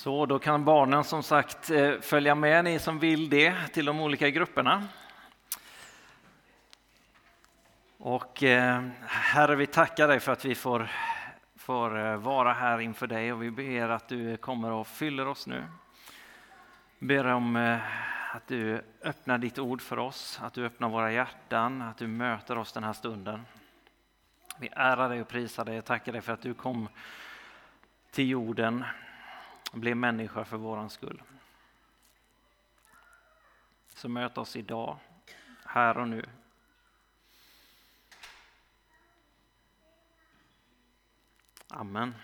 Så då kan barnen som sagt eh, följa med, ni som vill det, till de olika grupperna. Och eh, Herre, vi tackar dig för att vi får, får eh, vara här inför dig och vi ber att du kommer och fyller oss nu. Ber om att du öppnar ditt ord för oss, att du öppnar våra hjärtan, att du möter oss den här stunden. Vi ärar dig och prisar dig och tackar dig för att du kom till jorden blev människa för våran skull. Så möt oss idag, här och nu. Amen.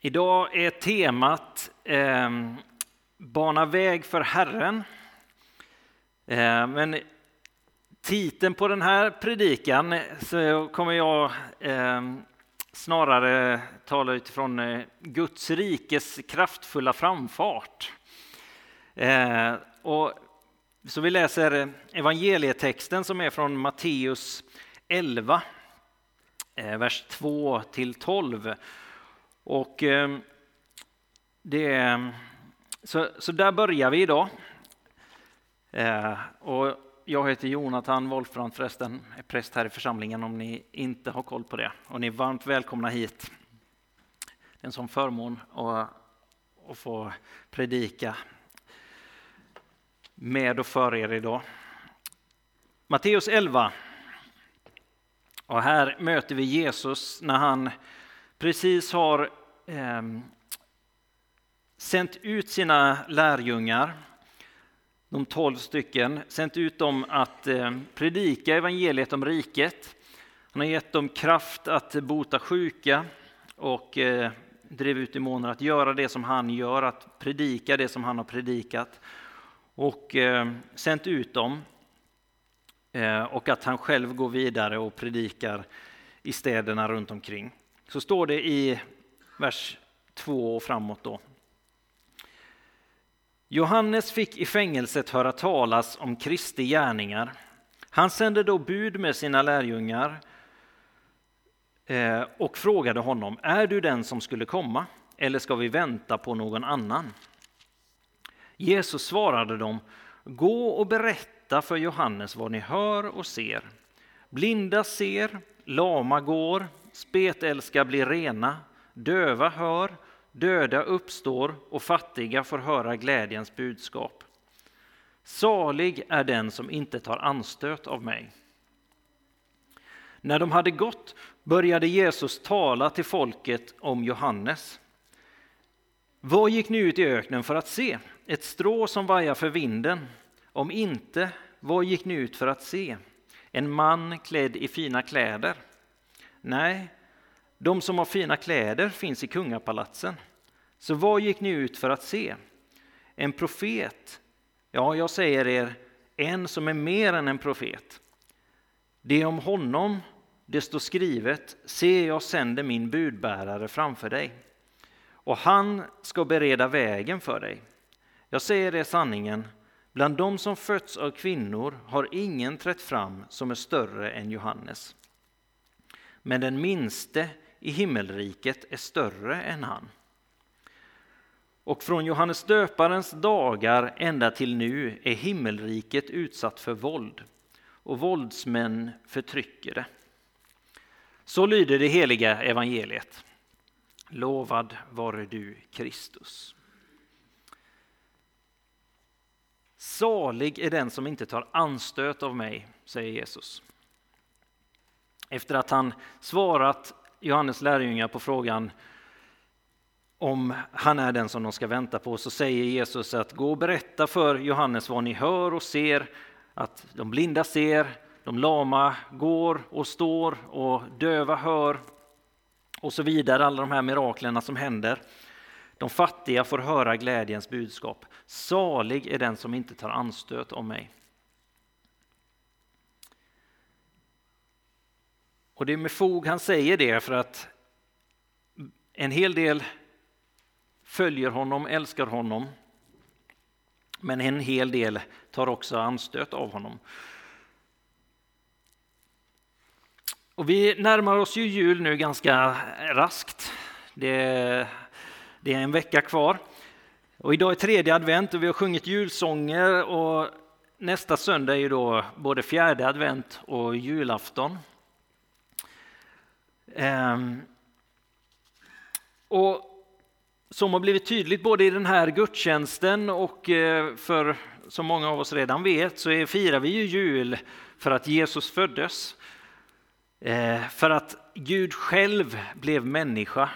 Idag är temat eh, Bana väg för Herren. Eh, men titeln på den här predikan så kommer jag eh, snarare tala utifrån eh, Guds rikes kraftfulla framfart. Eh, och så vi läser eh, evangelietexten som är från Matteus 11, vers 2 till 12. Och det, så, så där börjar vi idag. Och jag heter Jonathan Wolfbrand förresten, är präst här i församlingen om ni inte har koll på det. Och ni är varmt välkomna hit. Det är en sån förmån att, att få predika med och för er idag. Matteus 11. Och här möter vi Jesus när han precis har eh, sänt ut sina lärjungar de tolv stycken, sänt ut dem att eh, predika evangeliet om riket. Han har gett dem kraft att bota sjuka och eh, drev ut demoner att göra det som han gör, att predika det som han har predikat. Och eh, sänt ut dem och att han själv går vidare och predikar i städerna runt omkring. Så står det i vers 2 och framåt då. Johannes fick i fängelset höra talas om Kristi gärningar. Han sände då bud med sina lärjungar eh, och frågade honom, är du den som skulle komma eller ska vi vänta på någon annan? Jesus svarade dem, gå och berätta för Johannes vad ni hör och ser. Blinda ser, lama går, spetälska blir rena, döva hör, Döda uppstår och fattiga får höra glädjens budskap. Salig är den som inte tar anstöt av mig. När de hade gått började Jesus tala till folket om Johannes. Vad gick ni ut i öknen för att se? Ett strå som vajar för vinden? Om inte, vad gick ni ut för att se? En man klädd i fina kläder? Nej, de som har fina kläder finns i kungapalatsen. Så vad gick ni ut för att se? En profet? Ja, jag säger er, en som är mer än en profet. Det är om honom det står skrivet, se jag sänder min budbärare framför dig och han ska bereda vägen för dig. Jag säger er sanningen, bland dem som fötts av kvinnor har ingen trätt fram som är större än Johannes. Men den minste i himmelriket är större än han. Och från Johannes döparens dagar ända till nu är himmelriket utsatt för våld och våldsmän förtrycker det. Så lyder det heliga evangeliet. Lovad vare du Kristus. Salig är den som inte tar anstöt av mig, säger Jesus. Efter att han svarat Johannes lärjungar på frågan om han är den som de ska vänta på så säger Jesus att gå och berätta för Johannes vad ni hör och ser, att de blinda ser, de lama går och står och döva hör och så vidare, alla de här miraklerna som händer. De fattiga får höra glädjens budskap. Salig är den som inte tar anstöt om mig. Och det är med fog han säger det för att en hel del följer honom, älskar honom. Men en hel del tar också anstöt av honom. Och vi närmar oss ju jul nu ganska raskt. Det, det är en vecka kvar. Och idag är tredje advent och vi har sjungit julsånger och nästa söndag är ju då både fjärde advent och julafton. Ehm, och som har blivit tydligt både i den här gudstjänsten och eh, för som många av oss redan vet så firar vi ju jul för att Jesus föddes. Eh, för att Gud själv blev människa,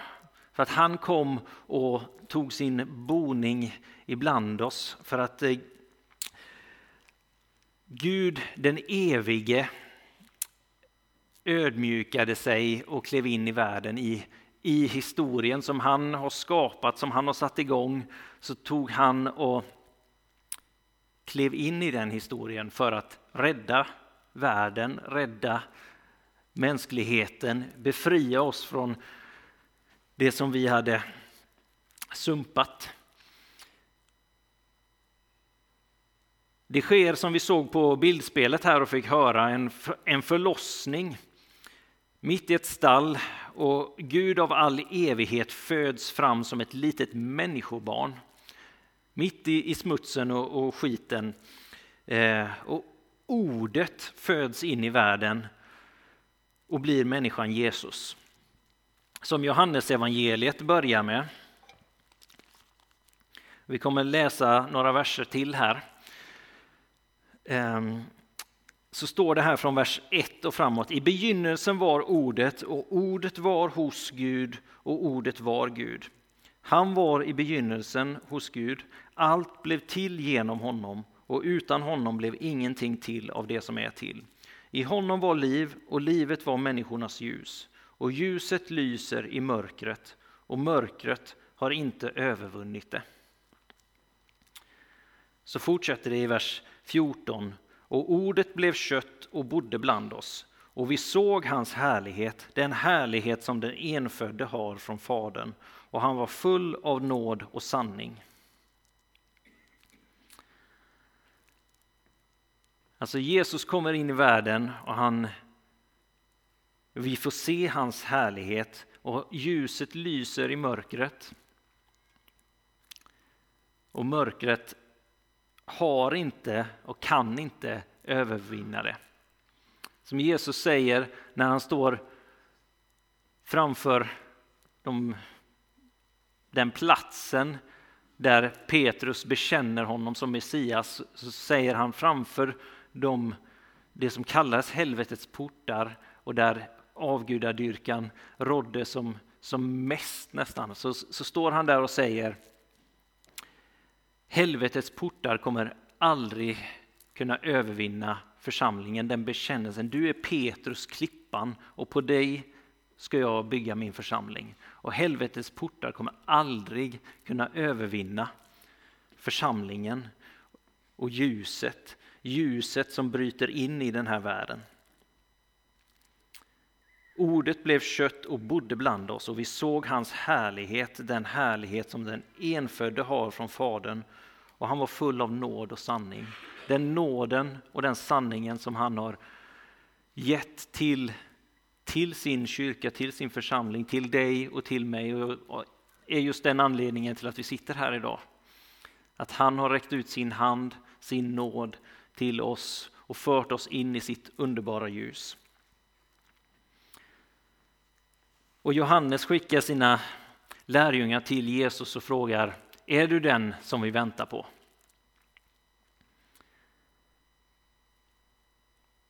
för att han kom och tog sin boning ibland oss, för att eh, Gud den evige ödmjukade sig och klev in i världen i, i historien som han har skapat, som han har satt igång, så tog han och klev in i den historien för att rädda världen, rädda mänskligheten, befria oss från det som vi hade sumpat. Det sker som vi såg på bildspelet här och fick höra en, en förlossning mitt i ett stall och Gud av all evighet föds fram som ett litet människobarn. Mitt i, i smutsen och, och skiten. Eh, och ordet föds in i världen och blir människan Jesus. Som Johannes evangeliet börjar med. Vi kommer läsa några verser till här. Eh, så står det här från vers 1 och framåt. I begynnelsen var ordet och ordet var hos Gud och ordet var Gud. Han var i begynnelsen hos Gud. Allt blev till genom honom och utan honom blev ingenting till av det som är till. I honom var liv och livet var människornas ljus och ljuset lyser i mörkret och mörkret har inte övervunnit det. Så fortsätter det i vers 14. Och ordet blev kött och bodde bland oss och vi såg hans härlighet, den härlighet som den enfödde har från Fadern och han var full av nåd och sanning. Alltså Jesus kommer in i världen och han, vi får se hans härlighet och ljuset lyser i mörkret. Och mörkret har inte och kan inte övervinna det. Som Jesus säger när han står framför de, den platsen där Petrus bekänner honom som Messias, så säger han framför de, det som kallas helvetets portar och där avgudadyrkan rådde som, som mest nästan, så, så står han där och säger Helvetets portar kommer aldrig kunna övervinna församlingen, den bekännelsen. Du är Petrus, klippan, och på dig ska jag bygga min församling. Och helvetets portar kommer aldrig kunna övervinna församlingen och ljuset, ljuset som bryter in i den här världen. Ordet blev kött och bodde bland oss och vi såg hans härlighet, den härlighet som den enfödde har från Fadern och han var full av nåd och sanning. Den nåden och den sanningen som han har gett till, till sin kyrka, till sin församling, till dig och till mig och är just den anledningen till att vi sitter här idag. Att han har räckt ut sin hand, sin nåd till oss och fört oss in i sitt underbara ljus. Och Johannes skickar sina lärjungar till Jesus och frågar är du den som vi väntar på?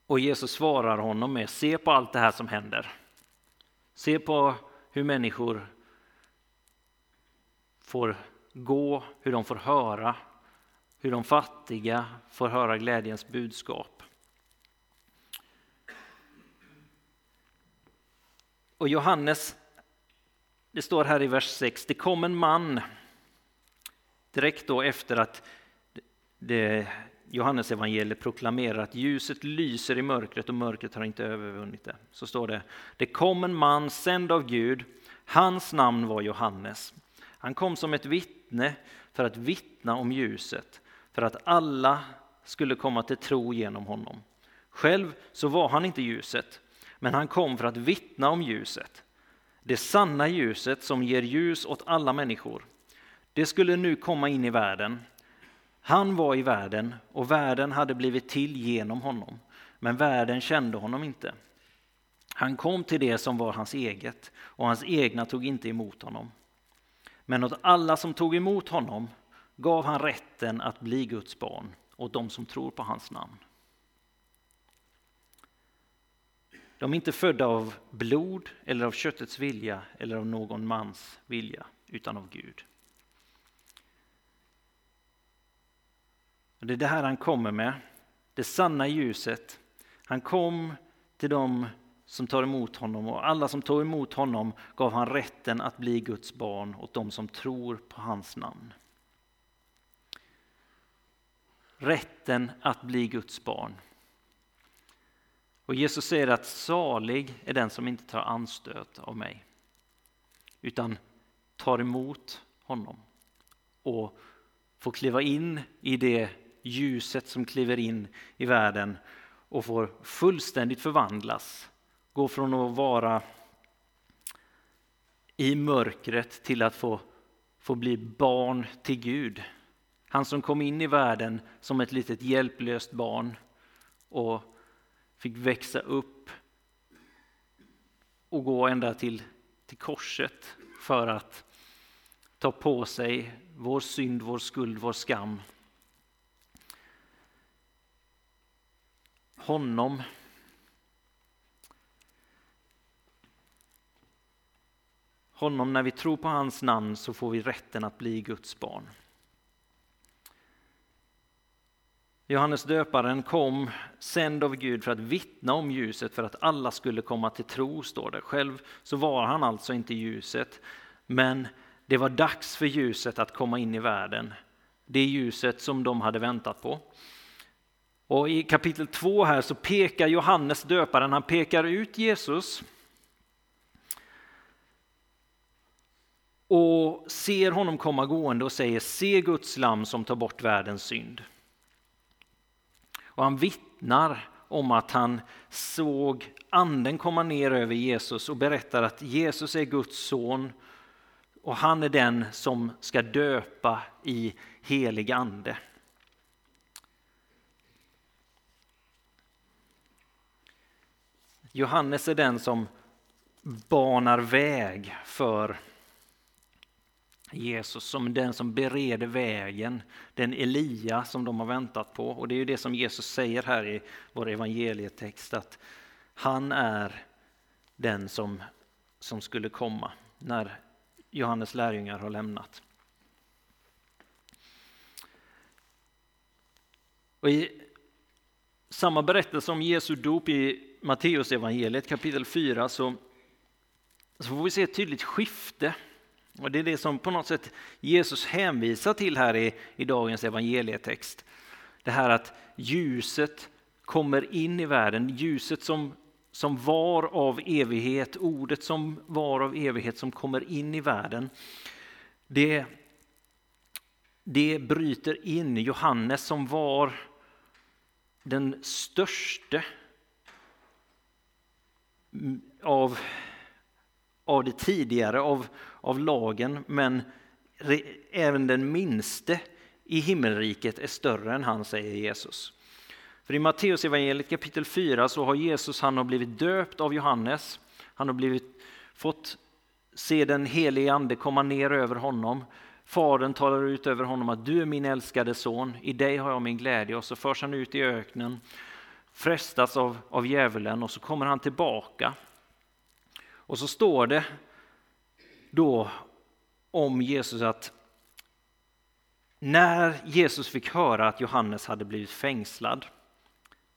Och Jesus svarar honom med, se på allt det här som händer. Se på hur människor får gå, hur de får höra, hur de fattiga får höra glädjens budskap. Och Johannes, det står här i vers 6, det kom en man direkt då efter att det, Johannes evangeliet proklamerar att ljuset lyser i mörkret och mörkret har inte övervunnit det. Så står det, det kom en man sänd av Gud, hans namn var Johannes. Han kom som ett vittne för att vittna om ljuset, för att alla skulle komma till tro genom honom. Själv så var han inte ljuset, men han kom för att vittna om ljuset. Det sanna ljuset som ger ljus åt alla människor. Det skulle nu komma in i världen. Han var i världen och världen hade blivit till genom honom, men världen kände honom inte. Han kom till det som var hans eget och hans egna tog inte emot honom. Men åt alla som tog emot honom gav han rätten att bli Guds barn, åt de som tror på hans namn. De är inte födda av blod eller av köttets vilja eller av någon mans vilja, utan av Gud. Det är det här han kommer med, det sanna ljuset. Han kom till dem som tar emot honom och alla som tog emot honom gav han rätten att bli Guds barn åt dem som tror på hans namn. Rätten att bli Guds barn. Och Jesus säger att salig är den som inte tar anstöt av mig utan tar emot honom och får kliva in i det ljuset som kliver in i världen och får fullständigt förvandlas. Gå från att vara i mörkret till att få, få bli barn till Gud. Han som kom in i världen som ett litet hjälplöst barn och fick växa upp och gå ända till, till korset för att ta på sig vår synd, vår skuld, vår skam. Honom Honom, när vi tror på hans namn så får vi rätten att bli Guds barn. Johannes döparen kom sänd av Gud för att vittna om ljuset för att alla skulle komma till tro, står det. Själv så var han alltså inte ljuset, men det var dags för ljuset att komma in i världen. Det ljuset som de hade väntat på. Och I kapitel 2 här så pekar Johannes döparen, han pekar ut Jesus och ser honom komma gående och säger se Guds lam som tar bort världens synd. Och han vittnar om att han såg anden komma ner över Jesus och berättar att Jesus är Guds son och han är den som ska döpa i helig ande. Johannes är den som banar väg för Jesus som den som bereder vägen, den Elia som de har väntat på. Och det är ju det som Jesus säger här i vår evangelietext att han är den som, som skulle komma när Johannes lärjungar har lämnat. Och I samma berättelse om Jesu dop i Matteus evangeliet kapitel 4 så, så får vi se ett tydligt skifte och Det är det som på något sätt Jesus hänvisar till här i, i dagens evangelietext. Det här att ljuset kommer in i världen, ljuset som, som var av evighet, ordet som var av evighet som kommer in i världen. Det, det bryter in Johannes som var den störste av, av det tidigare, av, av lagen, men även den minste i himmelriket är större än han, säger Jesus. För i Matteus evangeliet kapitel 4 så har Jesus han har blivit döpt av Johannes. Han har blivit, fått se den helige ande komma ner över honom. Fadern talar ut över honom att du är min älskade son, i dig har jag min glädje. Och så förs han ut i öknen, frestas av, av djävulen och så kommer han tillbaka. Och så står det då om Jesus att när Jesus fick höra att Johannes hade blivit fängslad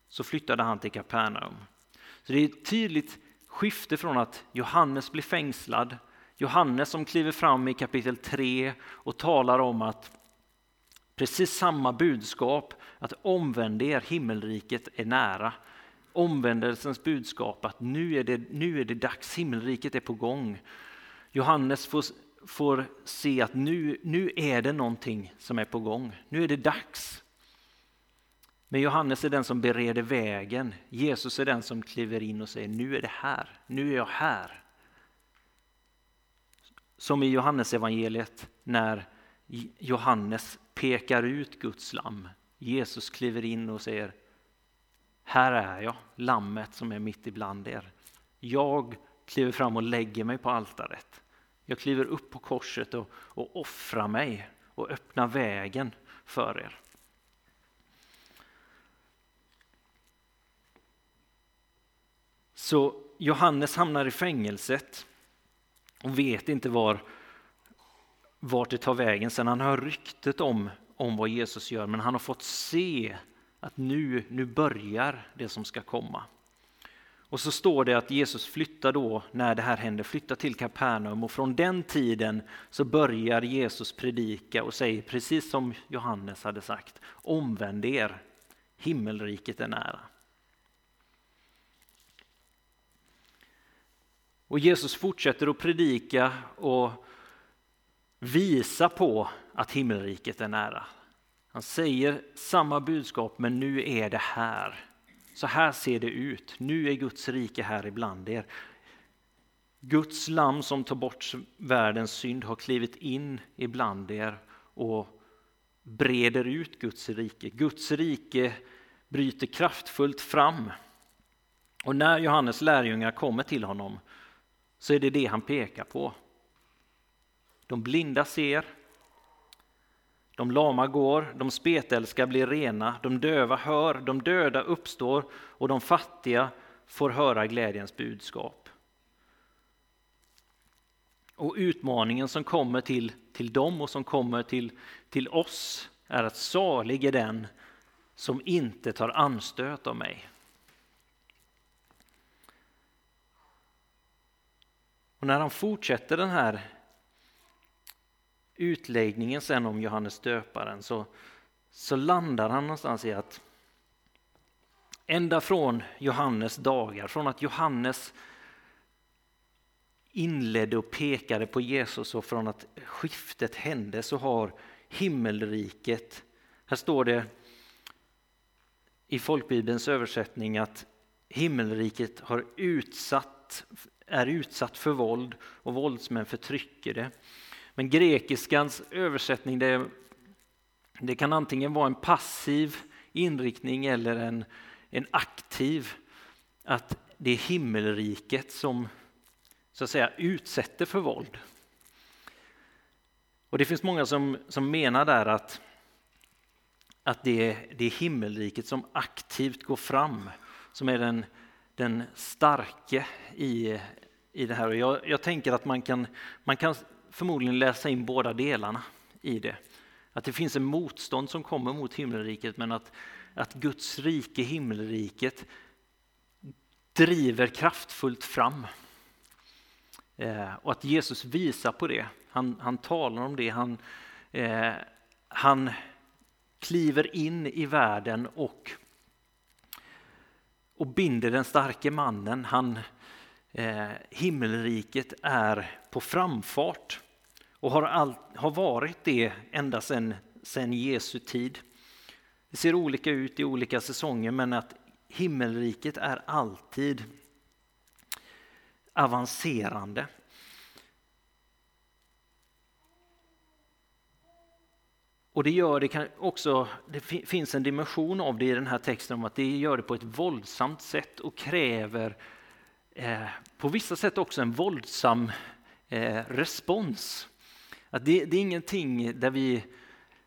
så flyttade han till Kapernaum. Så det är ett tydligt skifte från att Johannes blir fängslad, Johannes som kliver fram i kapitel 3 och talar om att precis samma budskap, att omvänd er, himmelriket är nära. Omvändelsens budskap att nu är det, nu är det dags, himmelriket är på gång. Johannes får, får se att nu, nu är det någonting som är på gång. Nu är det dags. Men Johannes är den som bereder vägen. Jesus är den som kliver in och säger nu är det här, nu är jag här. Som i Johannes evangeliet när Johannes pekar ut Guds lamm. Jesus kliver in och säger Här är jag, lammet som är mitt ibland er. Jag kliver fram och lägger mig på altaret. Jag kliver upp på korset och, och offrar mig och öppnar vägen för er. Så Johannes hamnar i fängelset och vet inte var, vart det tar vägen sen. Han hör ryktet om, om vad Jesus gör, men han har fått se att nu, nu börjar det som ska komma. Och så står det att Jesus flyttar då, när det här händer, flyttar till Kapernaum och från den tiden så börjar Jesus predika och säger precis som Johannes hade sagt, omvänd er, himmelriket är nära. Och Jesus fortsätter att predika och visa på att himmelriket är nära. Han säger samma budskap, men nu är det här. Så här ser det ut. Nu är Guds rike här ibland er. Guds lam som tar bort världens synd har klivit in ibland er och breder ut Guds rike. Guds rike bryter kraftfullt fram. Och när Johannes lärjungar kommer till honom så är det det han pekar på. De blinda ser, de lama går, de spetälska blir rena, de döva hör, de döda uppstår och de fattiga får höra glädjens budskap. Och utmaningen som kommer till, till dem och som kommer till, till oss är att salig är den som inte tar anstöt av mig. Och när han fortsätter den här utläggningen sen om Johannes döparen så, så landar han någonstans i att ända från Johannes dagar, från att Johannes inledde och pekade på Jesus och från att skiftet hände så har himmelriket, här står det i folkbibelns översättning att himmelriket har utsatt är utsatt för våld och våldsmän förtrycker det. Men grekiskans översättning det, det kan antingen vara en passiv inriktning eller en, en aktiv. Att det är himmelriket som så att säga utsätter för våld. Och det finns många som, som menar där att, att det, är, det är himmelriket som aktivt går fram, som är den, den starke i, i det här. Och jag, jag tänker att man kan, man kan förmodligen läsa in båda delarna i det. Att det finns en motstånd som kommer mot himmelriket men att, att Guds rike, himmelriket, driver kraftfullt fram. Eh, och att Jesus visar på det. Han, han talar om det. Han, eh, han kliver in i världen och, och binder den starke mannen. Han, eh, himmelriket är på framfart och har, all, har varit det ända sedan sen Jesu tid. Det ser olika ut i olika säsonger men att himmelriket är alltid avancerande. Och det gör det kan också, det finns en dimension av det i den här texten om att det gör det på ett våldsamt sätt och kräver Eh, Eh, på vissa sätt också en våldsam eh, respons. Att det, det, är ingenting där vi,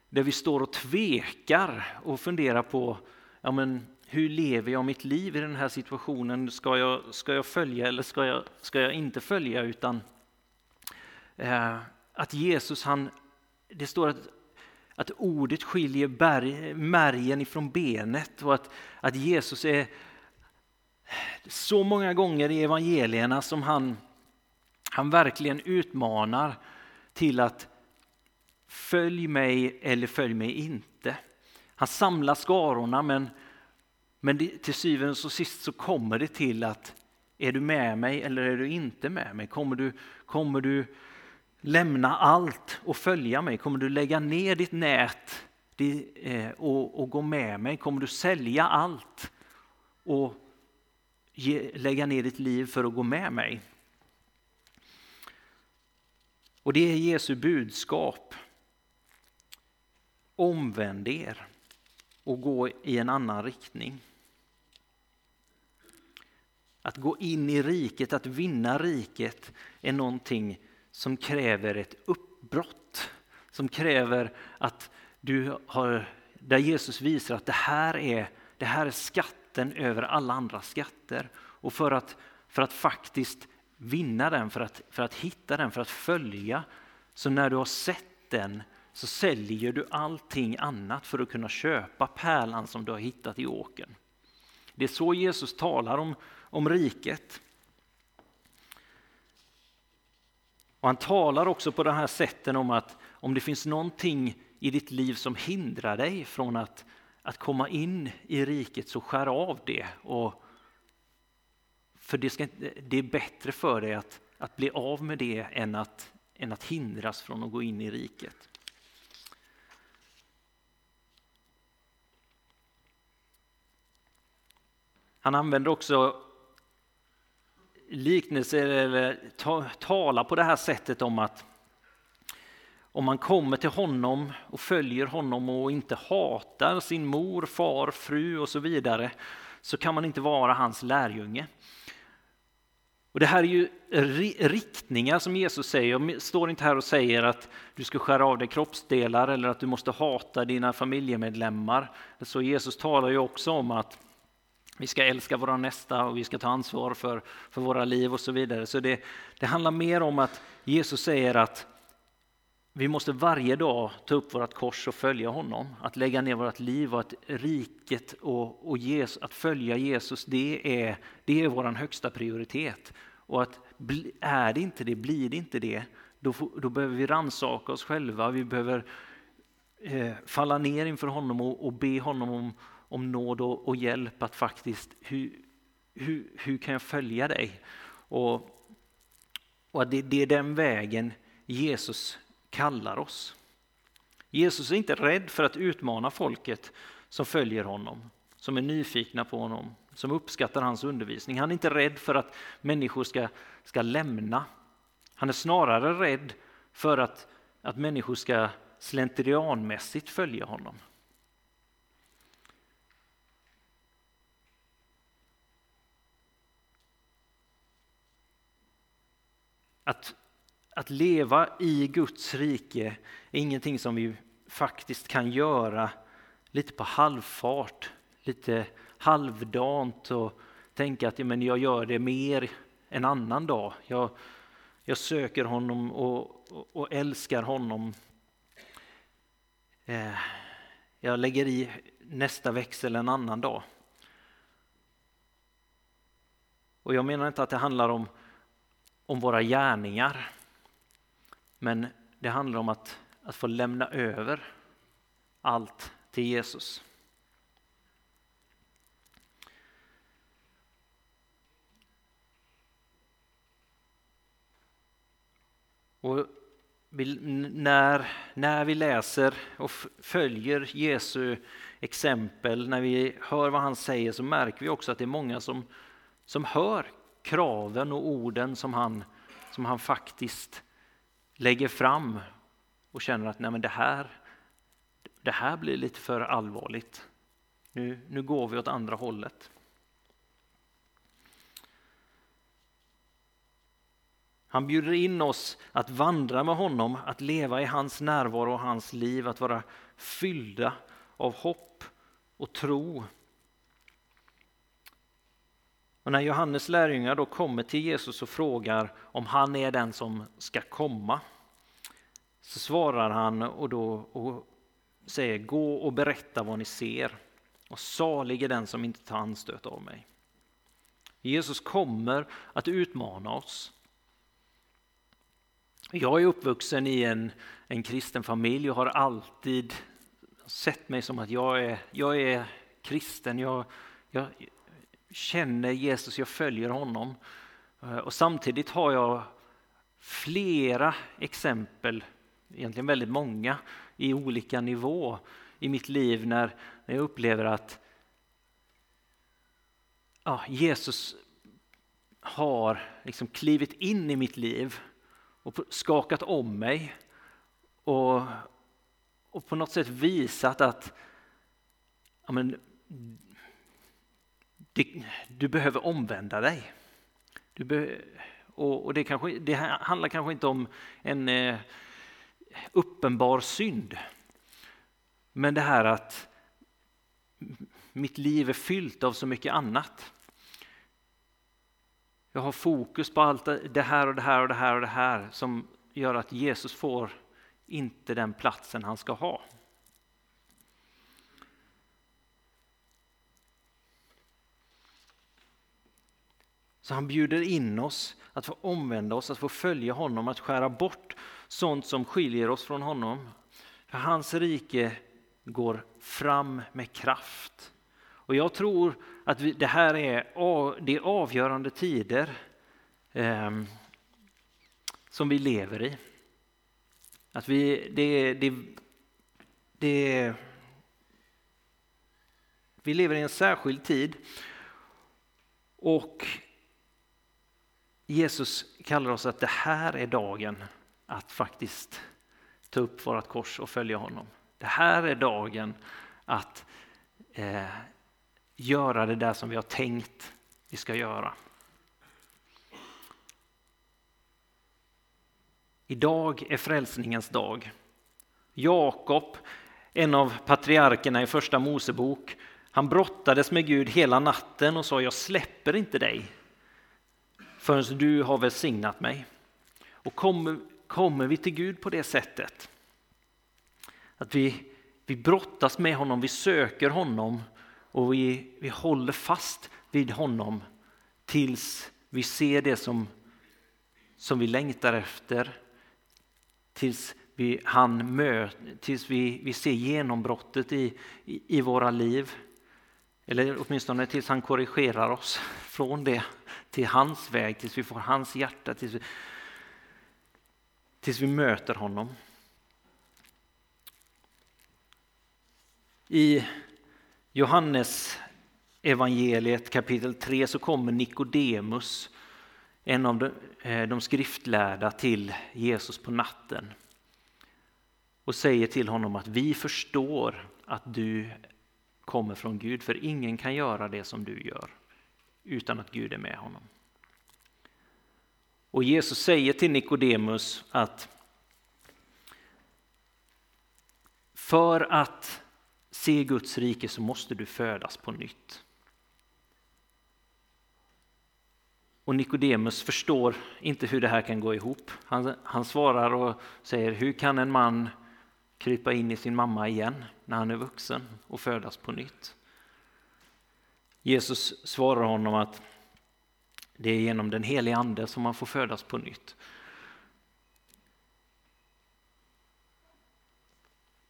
där vi står och tvekar och funderar på ja men, hur lever jag mitt liv i den här situationen? Ska jag, ska jag följa eller ska jag, ska jag inte följa? Utan eh, att Jesus, han, det står att, att ordet skiljer berg, märgen ifrån benet och att, att Jesus är så många gånger i evangelierna som han, han verkligen utmanar till att följ mig eller följ mig inte. Han samlar skarorna men, men till syvende och sist så kommer det till att är du med mig eller är du inte med mig? Kommer du, kommer du lämna allt och följa mig? Kommer du lägga ner ditt nät, eh, och, och gå med mig? Kommer du sälja allt och ge, lägga ner ditt liv för att gå med mig? Och det är Jesu budskap. Omvänd er och gå i en annan riktning. Att gå in i riket, att vinna riket är någonting som kräver ett uppbrott. Som kräver att du har, där Jesus visar att det här är, det här är skatten över alla andra skatter. Och för att, för att faktiskt vinna den, för att, för att hitta den, för att följa. Så när du har sett den så säljer du allting annat för att kunna köpa pärlan som du har hittat i åken. Det är så Jesus talar om, om riket. Och han talar också på det här sättet om att om det finns någonting i ditt liv som hindrar dig från att, att komma in i riket så skär av det. Och för det, ska, det är bättre för dig att, att bli av med det än att, än att hindras från att gå in i riket. Han använder också liknelser eller ta, talar på det här sättet om att om man kommer till honom och följer honom och inte hatar sin mor, far, fru och så vidare så kan man inte vara hans lärjunge. Och Det här är ju riktningar som Jesus säger. Jag står inte här och säger att du ska skära av dig kroppsdelar eller att du måste hata dina familjemedlemmar. Så Jesus talar ju också om att vi ska älska våra nästa och vi ska ta ansvar för, för våra liv och så vidare. Så det, det handlar mer om att Jesus säger att vi måste varje dag ta upp vårt kors och följa honom. Att lägga ner vårt liv och att riket och, och Jesus, att följa Jesus, det är, det är vår högsta prioritet. Och att är det inte det, blir det inte det, då, då behöver vi ransaka oss själva. Vi behöver eh, falla ner inför honom och, och be honom om, om nåd och, och hjälp att faktiskt, hur, hur, hur kan jag följa dig? Och, och det, det är den vägen Jesus kallar oss. Jesus är inte rädd för att utmana folket som följer honom, som är nyfikna på honom, som uppskattar hans undervisning. Han är inte rädd för att människor ska, ska lämna. Han är snarare rädd för att, att människor ska slentrianmässigt följa honom. Att, att leva i Guds rike är ingenting som vi faktiskt kan göra lite på halvfart, lite halvdant och tänka att men jag gör det mer en annan dag. Jag, jag söker honom och, och, och älskar honom. Eh, jag lägger i nästa växel en annan dag. Och jag menar inte att det handlar om om våra gärningar. Men det handlar om att, att få lämna över allt till Jesus. Och vi, när, när vi läser och följer Jesu exempel, när vi hör vad han säger så märker vi också att det är många som, som hör kraven och orden som han, som han faktiskt lägger fram och känner att nej men det, här, det här blir lite för allvarligt. Nu, nu går vi åt andra hållet. Han bjuder in oss att vandra med honom, att leva i hans närvaro och hans liv, att vara fyllda av hopp och tro och när Johannes lärjungar då kommer till Jesus och frågar om han är den som ska komma så svarar han och, då, och säger gå och berätta vad ni ser och salig är den som inte tar anstöt av mig. Jesus kommer att utmana oss. Jag är uppvuxen i en, en kristen familj och har alltid sett mig som att jag är, jag är kristen. Jag, jag, känner Jesus, jag följer honom. Eh, och samtidigt har jag flera exempel, egentligen väldigt många, i olika nivå i mitt liv när jag upplever att ja, Jesus har liksom klivit in i mitt liv och skakat om mig och, och på något sätt visat att ja, men, det, du behöver omvända dig. Du be, och, och det, kanske, det handlar kanske inte om en eh, uppenbar synd. Men det här att mitt liv är fyllt av så mycket annat. Jag har fokus på allt det här och det här och det här och det här som gör att Jesus får inte den platsen han ska ha. Så han bjuder in oss att få omvända oss, att få följa honom, att skära bort sånt som skiljer oss från honom. För hans rike går fram med kraft. Och jag tror att vi, det här är, det är avgörande tider eh, som vi lever i. Att vi, det, det, det, vi lever i en särskild tid. Och Jesus kallar oss att det här är dagen att faktiskt ta upp vårt kors och följa honom. Det här är dagen att eh, göra det där som vi har tänkt vi ska göra. Idag är frälsningens dag. Jakob, en av patriarkerna i första Mosebok, han brottades med Gud hela natten och sa jag släpper inte dig förrän du har välsignat mig. Och kommer, kommer vi till Gud på det sättet, att vi, vi brottas med honom, vi söker honom och vi, vi håller fast vid honom tills vi ser det som, som vi längtar efter, tills vi, han mö, tills vi, vi ser genombrottet i, i, i våra liv. Eller åtminstone tills han korrigerar oss från det till hans väg, tills vi får hans hjärta, tills vi, tills vi möter honom. I Johannes evangeliet kapitel 3 så kommer Nikodemus, en av de, eh, de skriftlärda, till Jesus på natten och säger till honom att vi förstår att du kommer från Gud, för ingen kan göra det som du gör utan att Gud är med honom. Och Jesus säger till Nikodemus att för att se Guds rike så måste du födas på nytt. Och Nikodemus förstår inte hur det här kan gå ihop. Han, han svarar och säger, hur kan en man krypa in i sin mamma igen när han är vuxen och födas på nytt? Jesus svarar honom att det är genom den helige ande som man får födas på nytt.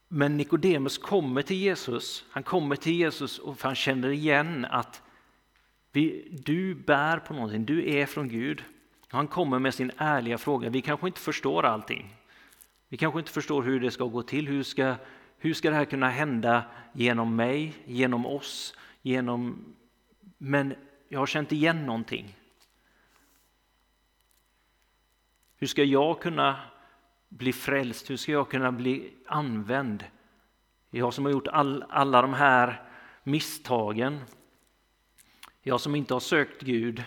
Men Nikodemus kommer till Jesus. Han kommer till Jesus och han känner igen att vi, du bär på någonting, du är från Gud. Han kommer med sin ärliga fråga. Vi kanske inte förstår allting. Vi kanske inte förstår hur det ska gå till. Hur ska, hur ska det här kunna hända genom mig, genom oss, genom... Men jag har känt igen någonting. Hur ska jag kunna bli frälst? Hur ska jag kunna bli använd? Jag som har gjort all, alla de här misstagen. Jag som inte har sökt Gud.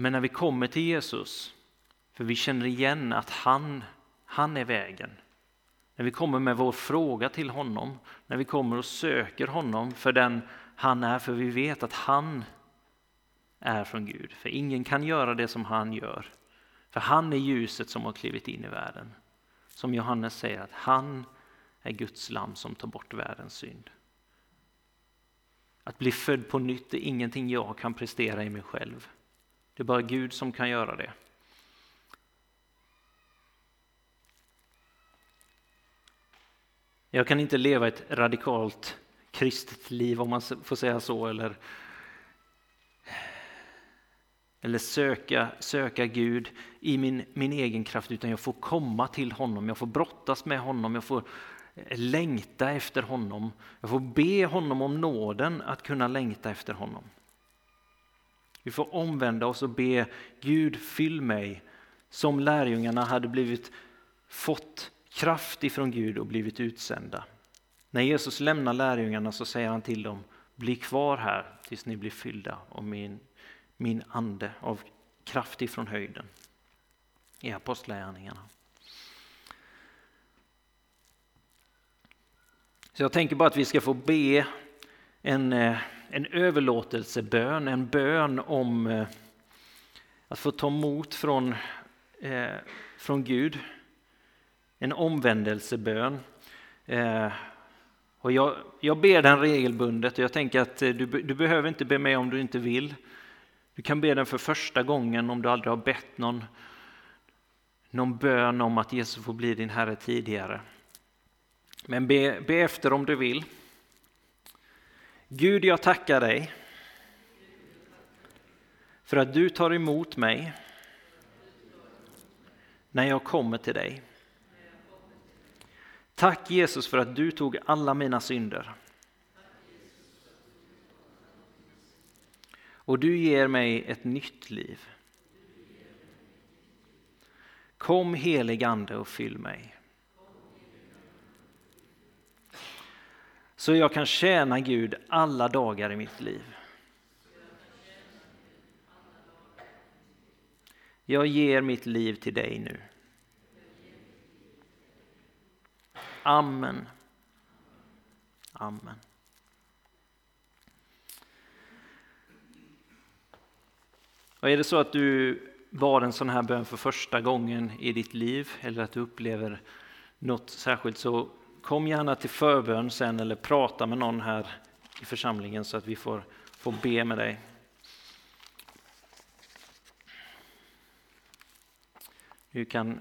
Men när vi kommer till Jesus, för vi känner igen att han, han är vägen. När vi kommer med vår fråga till honom, när vi kommer och söker honom för den han är, för vi vet att han är från Gud. För ingen kan göra det som han gör. För han är ljuset som har klivit in i världen. Som Johannes säger att han är Guds lam som tar bort världens synd. Att bli född på nytt är ingenting jag kan prestera i mig själv. Det är bara Gud som kan göra det. Jag kan inte leva ett radikalt kristet liv om man får säga så eller eller söka, söka Gud i min, min egen kraft, utan jag får komma till honom, jag får brottas med honom, jag får längta efter honom. Jag får be honom om nåden att kunna längta efter honom. Vi får omvända oss och be Gud fyll mig som lärjungarna hade blivit fått kraft ifrån Gud och blivit utsända. När Jesus lämnar lärjungarna så säger han till dem, bli kvar här tills ni blir fyllda av min, min ande, av kraft ifrån höjden. I Apostlagärningarna. Så jag tänker bara att vi ska få be en, eh, en överlåtelsebön, en bön om eh, att få ta emot från, eh, från Gud. En omvändelsebön. Eh, och jag, jag ber den regelbundet och jag tänker att eh, du, du behöver inte be med om du inte vill. Du kan be den för första gången om du aldrig har bett någon, någon bön om att Jesus får bli din Herre tidigare. Men be, be efter om du vill. Gud, jag tackar dig för att du tar emot mig när jag kommer till dig. Tack Jesus för att du tog alla mina synder. Och du ger mig ett nytt liv. Kom helig Ande och fyll mig. Så jag kan tjäna Gud alla dagar i mitt liv. Jag ger mitt liv till dig nu. Amen. Amen. Och är det så att du bad en sån här bön för första gången i ditt liv eller att du upplever något särskilt så kom gärna till förbön sen eller prata med någon här i församlingen så att vi får, får be med dig. Du kan